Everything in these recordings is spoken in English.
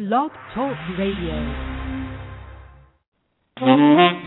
Blog Talk Radio. Mm-hmm.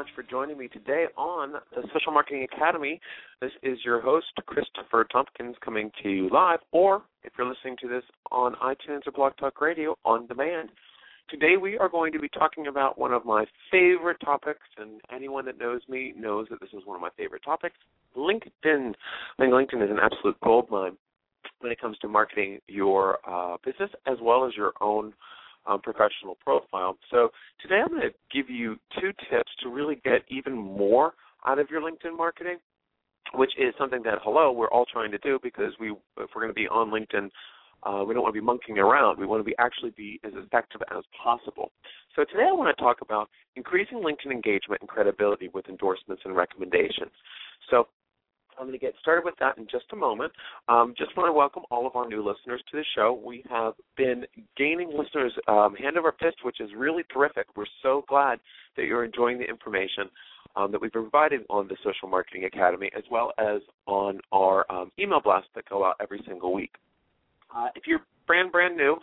Much for joining me today on the Social Marketing Academy. This is your host, Christopher Tompkins, coming to you live, or if you're listening to this on iTunes or Blog Talk Radio on demand. Today we are going to be talking about one of my favorite topics, and anyone that knows me knows that this is one of my favorite topics LinkedIn. I think LinkedIn is an absolute gold mine when it comes to marketing your uh, business as well as your own um, professional profile. So today I'm going to give you two tips to really get even more out marketing, which is something that hello we're all trying to do because we if we're going to be on LinkedIn. Uh, we don't want to be monkeying around. We want to be actually be as effective as possible. So today I want to talk about increasing LinkedIn engagement and credibility with endorsements and recommendations. So I'm going to get started with that in just a moment. Um, just want to welcome all of our new listeners to the show. We have been gaining listeners um, hand over fist, which is really terrific. We're so glad that you're enjoying the information um, that we've provided on the Social Marketing Academy, as well as on our um, email blasts that go out every single week. Uh, if you're brand brand new,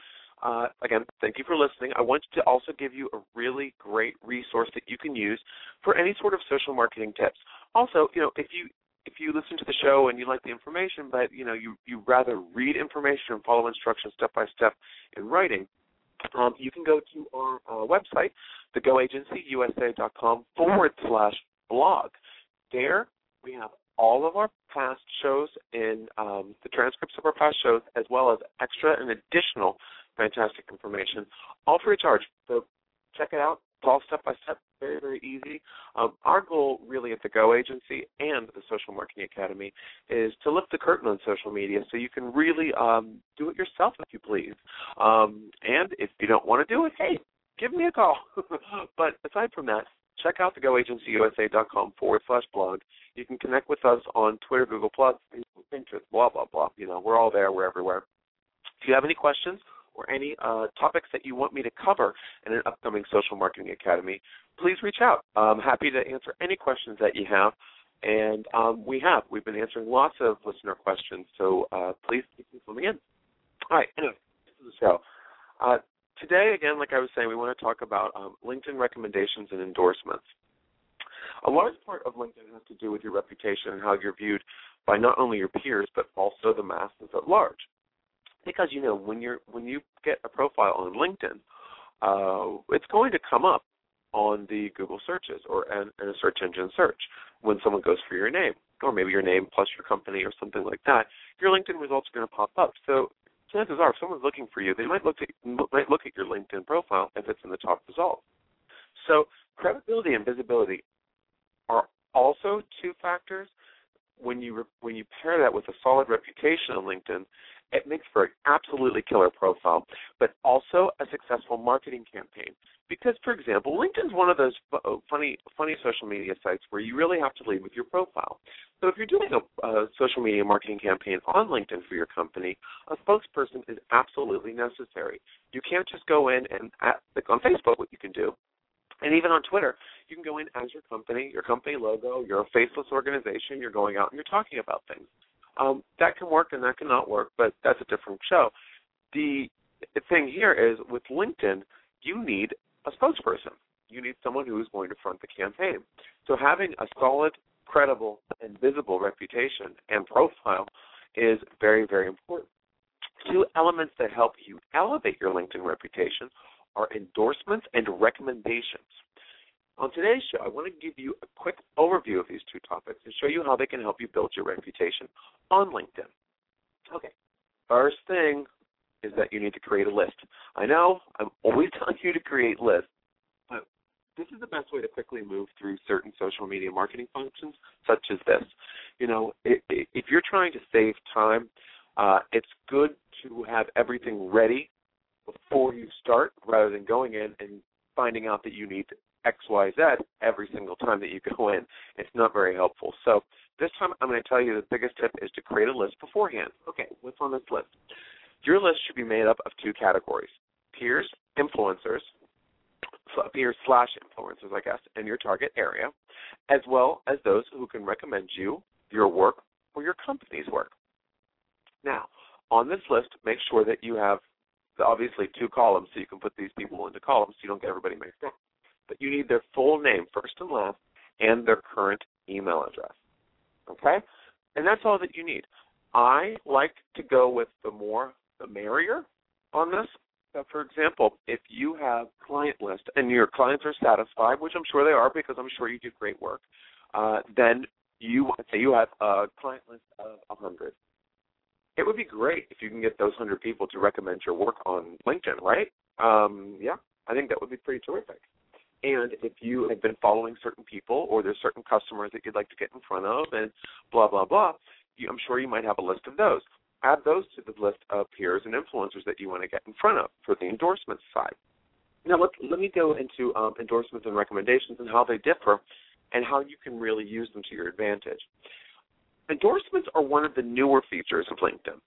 uh, again, thank you for listening. I want to also give you a really great resource that you can use for any sort of social marketing tips. Also, you know, if you if you listen to the show and you like the information, but you know you you rather read information and follow instructions step by step in writing, um, you can go to our uh, website, thegoagencyusa.com forward slash blog. There we have all of our past shows and um, the transcripts of our past shows, as well as extra and additional fantastic information, all free of charge. So check it out. It's all step by step, very, very easy. Um, our goal, really, at the Go Agency and the Social Marketing Academy is to lift the curtain on social media so you can really um, do it yourself if you please. Um, and if you don't want to do it, hey, give me a call. but aside from that, check out the goagencyusa.com forward slash blog. You can connect with us on Twitter, Google Plus, Pinterest, blah blah blah. You know, we're all there. We're everywhere. If you have any questions or any uh, topics that you want me to cover in an upcoming Social Marketing Academy, please reach out. I'm happy to answer any questions that you have. And um, we have. We've been answering lots of listener questions, so uh, please keep them in. All right, anyway, this is the show. Uh, today, again, like I was saying, we want to talk about um, LinkedIn recommendations and endorsements. A large part of LinkedIn has to do with your reputation and how you're viewed by not only your peers but also the masses at large. Because you know when you're when you get a profile on LinkedIn, uh, it's going to come up on the Google searches or in, a search engine search when someone goes for your name or maybe your name plus your company or something like that. Your LinkedIn results are going to pop up. So chances are, if someone's looking for you, they might look at might look at your LinkedIn profile if it's in the top result. So credibility and visibility are also two factors. When you when you pair that with a solid reputation on LinkedIn, it makes for an absolutely killer profile, but also a successful marketing campaign. Because, for example, LinkedIn's one of those oh, funny funny social media sites where you really have to lead with your profile. So if you're doing a, a social media marketing campaign on LinkedIn for your company, a spokesperson is absolutely necessary. You can't just go in and at, like on Facebook, what you can do and even on Twitter, you can go in as your company, your company logo, you're a faceless organization, you're going out and you're talking about things. Um, that can work and that cannot work, but that's a different show. The thing here is with LinkedIn, you need a spokesperson. You need someone who is going to front the campaign. So having a solid, credible, and visible reputation and profile is very, very important. Two elements that help you elevate your LinkedIn reputation are endorsements and recommendations. On today's show, I want to give you a quick overview of these two topics and show you how they can help you build your reputation on LinkedIn. Okay. First thing is that you need to create a list. I know I'm always telling you to create lists, but this is the best way to quickly move through certain social media marketing functions, such as this. You know, if you're trying to save time, uh, it's good to have everything ready before you start rather than going in and finding out that you need X, Y, Z every single time that you go in. It's not very helpful. So this time I'm going to tell you the biggest tip is to create a list beforehand. Okay, what's on this list? Your list should be made up of two categories peers, influencers, peers slash influencers, I guess, in your target area, as well as those who can recommend you, your work, or your company's work. Now, on this list, make sure that you have obviously two columns so you can put these people into columns so you don't get everybody mixed up. But you need their full name, first and last, and their current email address. Okay? And that's all that you need. I like to go with the more the merrier on this. So for example, if you have client list and your clients are satisfied, which I'm sure they are because I'm sure you do great work, uh, then you say you have a client list of 100. It would be great if you can get those 100 people to recommend your work on LinkedIn, right? Um, yeah, I think that would be pretty terrific. And if you have been following certain people or there's certain customers that you'd like to get in front of and blah, blah, blah, you, I'm sure you might have a list of those. Add those to the list of peers and influencers that you want to get in front of for the endorsement side. Now, let, let me go into um, endorsements and recommendations and how they differ and how you can really use them to your advantage. Endorsements are one of the newer features of LinkedIn.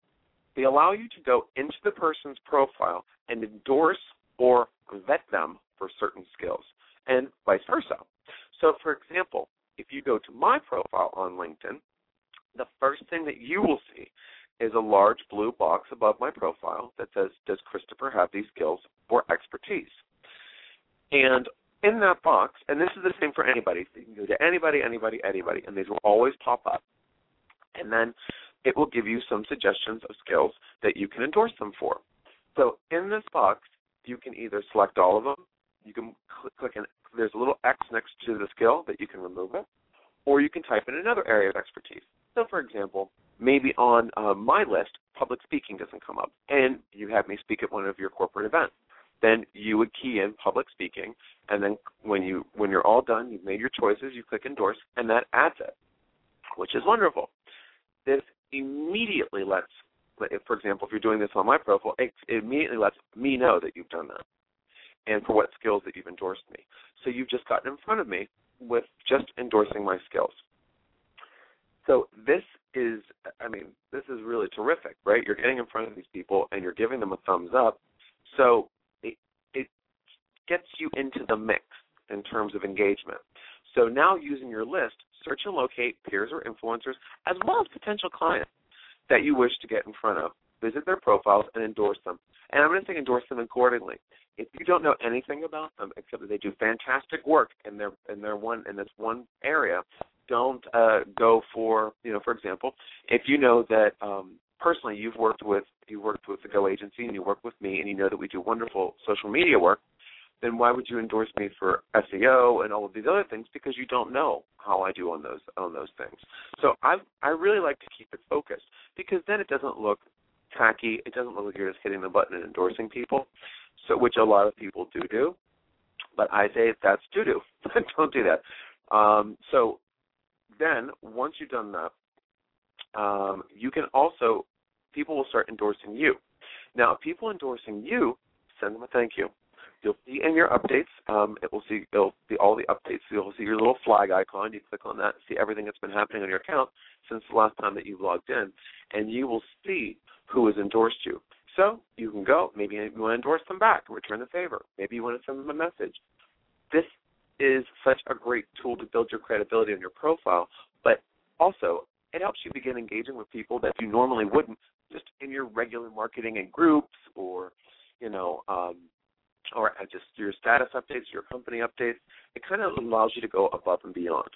They allow you to go into the person's profile and endorse or vet them for certain skills, and vice versa. So, for example, if you go to my profile on LinkedIn, the first thing that you will see is a large blue box above my profile that says, Does Christopher have these skills or expertise? And in that box, and this is the same for anybody, so you can go to anybody, anybody, anybody, and these will always pop up. And then it will give you some suggestions of skills that you can endorse them for. So in this box, you can either select all of them, you can click, click and there's a little X next to the skill that you can remove it, or you can type in another area of expertise. So, for example, maybe on uh, my list, public speaking doesn't come up, and you have me speak at one of your corporate events. Then you would key in public speaking, and then when you when you're all done, you've made your choices, you click endorse, and that adds it, which is wonderful. This immediately lets, for example, if you're doing this on my profile, it immediately lets me know that you've done that and for what skills that you've endorsed me. So you've just gotten in front of me with just endorsing my skills. So this is, I mean, this is really terrific, right? You're getting in front of these people and you're giving them a thumbs up. So it, it gets you into the mix in terms of engagement. So now using your list, search and locate peers or influencers as well as potential clients that you wish to get in front of. Visit their profiles and endorse them. And I'm going to say endorse them accordingly. If you don't know anything about them except that they do fantastic work in their in their one in this one area, don't uh, go for you know for example if you know that um, personally you've worked with you worked with the Go agency and you work with me and you know that we do wonderful social media work, then why would you endorse me for SEO and all of these other things because you don't know how I do on those on those things. So I I really like to keep it focused because then it doesn't look tacky. It doesn't look like you're just hitting the button and endorsing people. So which a lot of people do do. But I say that's doo doo. don't do that. Um, so then once you've done that, um, you can also people will start endorsing you. Now, people endorsing you, send them a thank you. You'll see in your updates, um, it will see it'll be all the updates. You'll see your little flag icon. You click on that, see everything that's been happening on your account since the last time that you logged in, and you will see who has endorsed you. So you can go. Maybe you want to endorse them back, return the favor. Maybe you want to send them a message. This is such a great tool to build your credibility on your profile, but also it helps you begin engaging with people that you normally wouldn't just in your regular marketing and groups or you know um, or uh, just your status updates, your company updates. It kind of allows you to go above and beyond.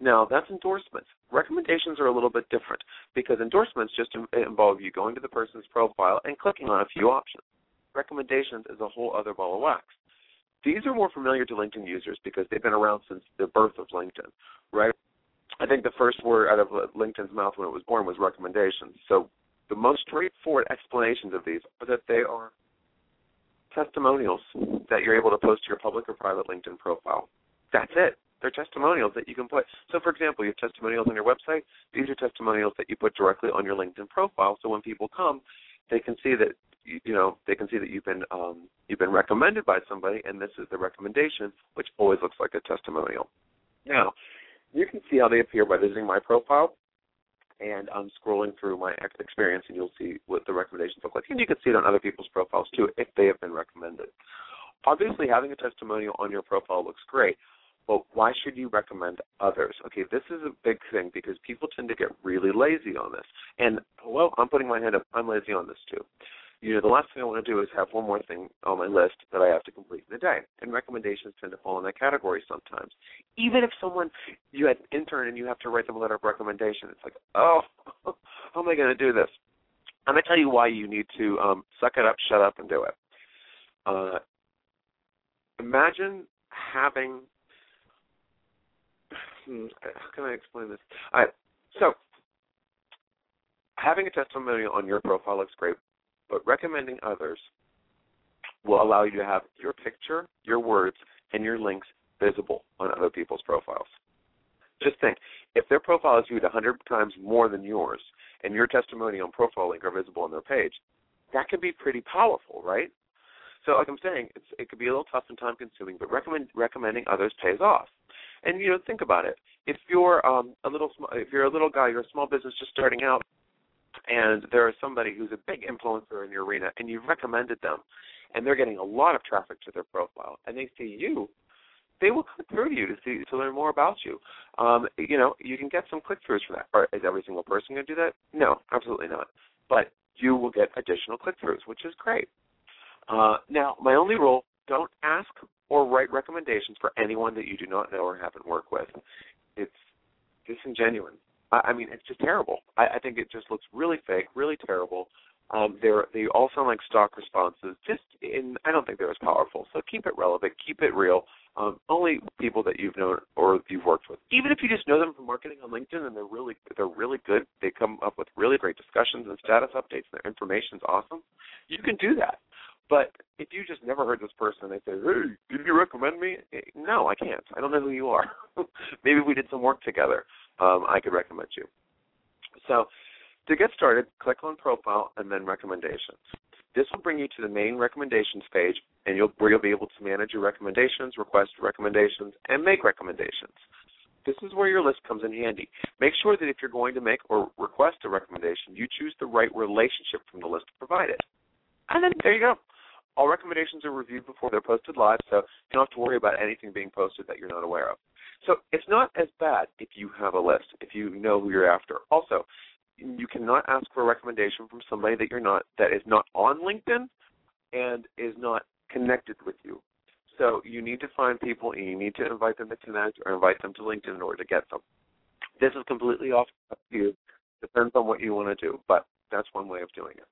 Now, that's endorsements. Recommendations are a little bit different because endorsements just involve you going to the person's profile and clicking on a few options. Recommendations is a whole other ball of wax. These are more familiar to LinkedIn users because they've been around since the birth of LinkedIn, right? I think the first word out of LinkedIn's mouth when it was born was recommendations. So the most straightforward explanations of these are that they are testimonials that you're able to post to your public or private LinkedIn profile. That's it. They're testimonials that you can put. So, for example, you have testimonials on your website. These are testimonials that you put directly on your LinkedIn profile. So when people come, they can see that you, know they can see that you've been um, you've been recommended by somebody, and this is the recommendation, which always looks like a testimonial. Now, you can see how they appear by visiting my profile and I'm scrolling through my experience, and you'll see what the recommendations look like. And you can see it on other people's profiles too, if they have been recommended. Obviously, having a testimonial on your profile looks great, but why should you recommend others? Okay, this is a big thing because people tend to get really lazy on this. And well, I'm putting my hand up. I'm lazy on this too you know, the last thing I want to do is have one more thing on my list that I have to complete in a day. And recommendations tend to fall in that category sometimes. Even if someone, you had an intern and you have to write them a letter of recommendation, it's like, oh, how am I going to do this? I'm going to tell you why you need to um, suck it up, shut up, and do it. Uh, imagine having, hmm, how can I explain this? All right, so having a testimonial on your profile looks great but recommending others will allow you to have your picture, your words, and your links visible on other people's profiles. Just think, if their profile is viewed 100 times more than yours, and your testimonial and profile link are visible on their page, that can be pretty powerful, right? So, like I'm saying, it could be a little tough and time consuming, but recommend, recommending others pays off. And you know, think about it. If you're um, a little, sm- if you're a little guy, you're a small business just starting out, and there is somebody who's a big influencer in your arena and you've recommended them and they're getting a lot of traffic to their profile and they see you they will click through to you to see to learn more about you. Um, you know you can get some click throughs for that. Or is every single person going to do that? No absolutely not. But you will get additional click throughs which is great. Uh, now my only rule don't ask or write recommendations for anyone that you do not know or haven't worked with. It's disingenuous I, I mean, it's just terrible. I, I think it just looks really fake, really terrible. Um, they're they all sound like stock responses. Just in, I don't think they're as powerful. So keep it relevant, keep it real. Um, only people that you've known or you've worked with. Even if you just know them from marketing on LinkedIn and they're really they're really good. They come up with really great discussions and status updates. And their information's awesome. You can do that. But if you just never heard this person they say, "Hey, can you recommend me?" Eh, no, I can't. I don't know who you are. Maybe we did some work together um, I could recommend you. So to get started, click on Profile and then Recommendations. This will bring you to the main recommendations page, and you'll, where you'll be able to manage your recommendations, request recommendations, and make recommendations. This is where your list comes in handy. Make sure that if you're going to make or request a recommendation, you choose the right relationship from the list provided. And then there you go. All recommendations are reviewed before they're posted live, so you don't have to worry about anything being posted that you're not aware of. So it's not as bad if you have a list, if you know who you're after. Also, you cannot ask for a recommendation from somebody that you're not that is not on LinkedIn and is not connected with you. So you need to find people and you need to invite them to connect or invite them to LinkedIn in order to get them. This is completely off to you. Depends on what you want to do, but that's one way of doing it.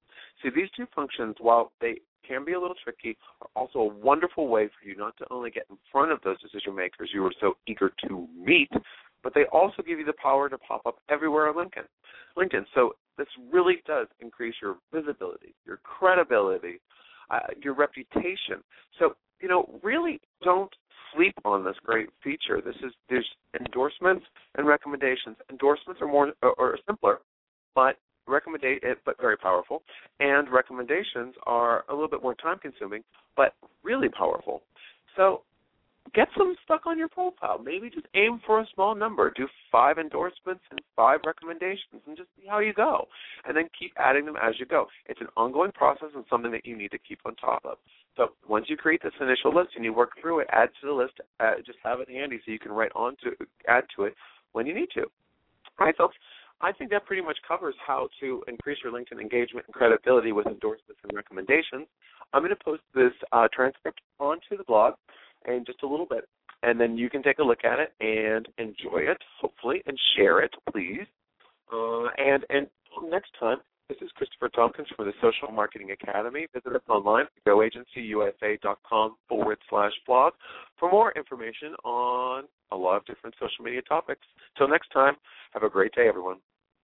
See, these two functions, while they can be a little tricky are also a wonderful way for you not to only get in front of those decision makers you were so eager to meet, but they also give you the power to pop up everywhere on LinkedIn. LinkedIn. So this really does increase your visibility, your credibility, uh, your reputation. So you know, really don't sleep on this great feature. This is there's endorsements and recommendations. Endorsements are more or, or simpler, but recommendate it, but very powerful. And recommendations are a little bit more time consuming, but really powerful. So get some stuck on your profile. Maybe just aim for a small number. Do five endorsements and five recommendations and just see how you go. And then keep adding them as you go. It's an ongoing process and something that you need to keep on top of. So once you create this initial list and you work through it, add to the list, uh, just have it handy so you can write on to add to it when you need to. All right, folks. I think that pretty much covers how to increase your LinkedIn engagement and credibility with endorsements and recommendations. I'm going to post this uh, transcript onto the blog in just a little bit, and then you can take a look at it and enjoy it, hopefully, and share it, please. Uh, and and next time, this is Christopher Tompkins from the Social Marketing Academy. Visit us online at goagencyusa.com forward slash blog for more information on a lot of different social media topics. Till next time, have a great day, everyone.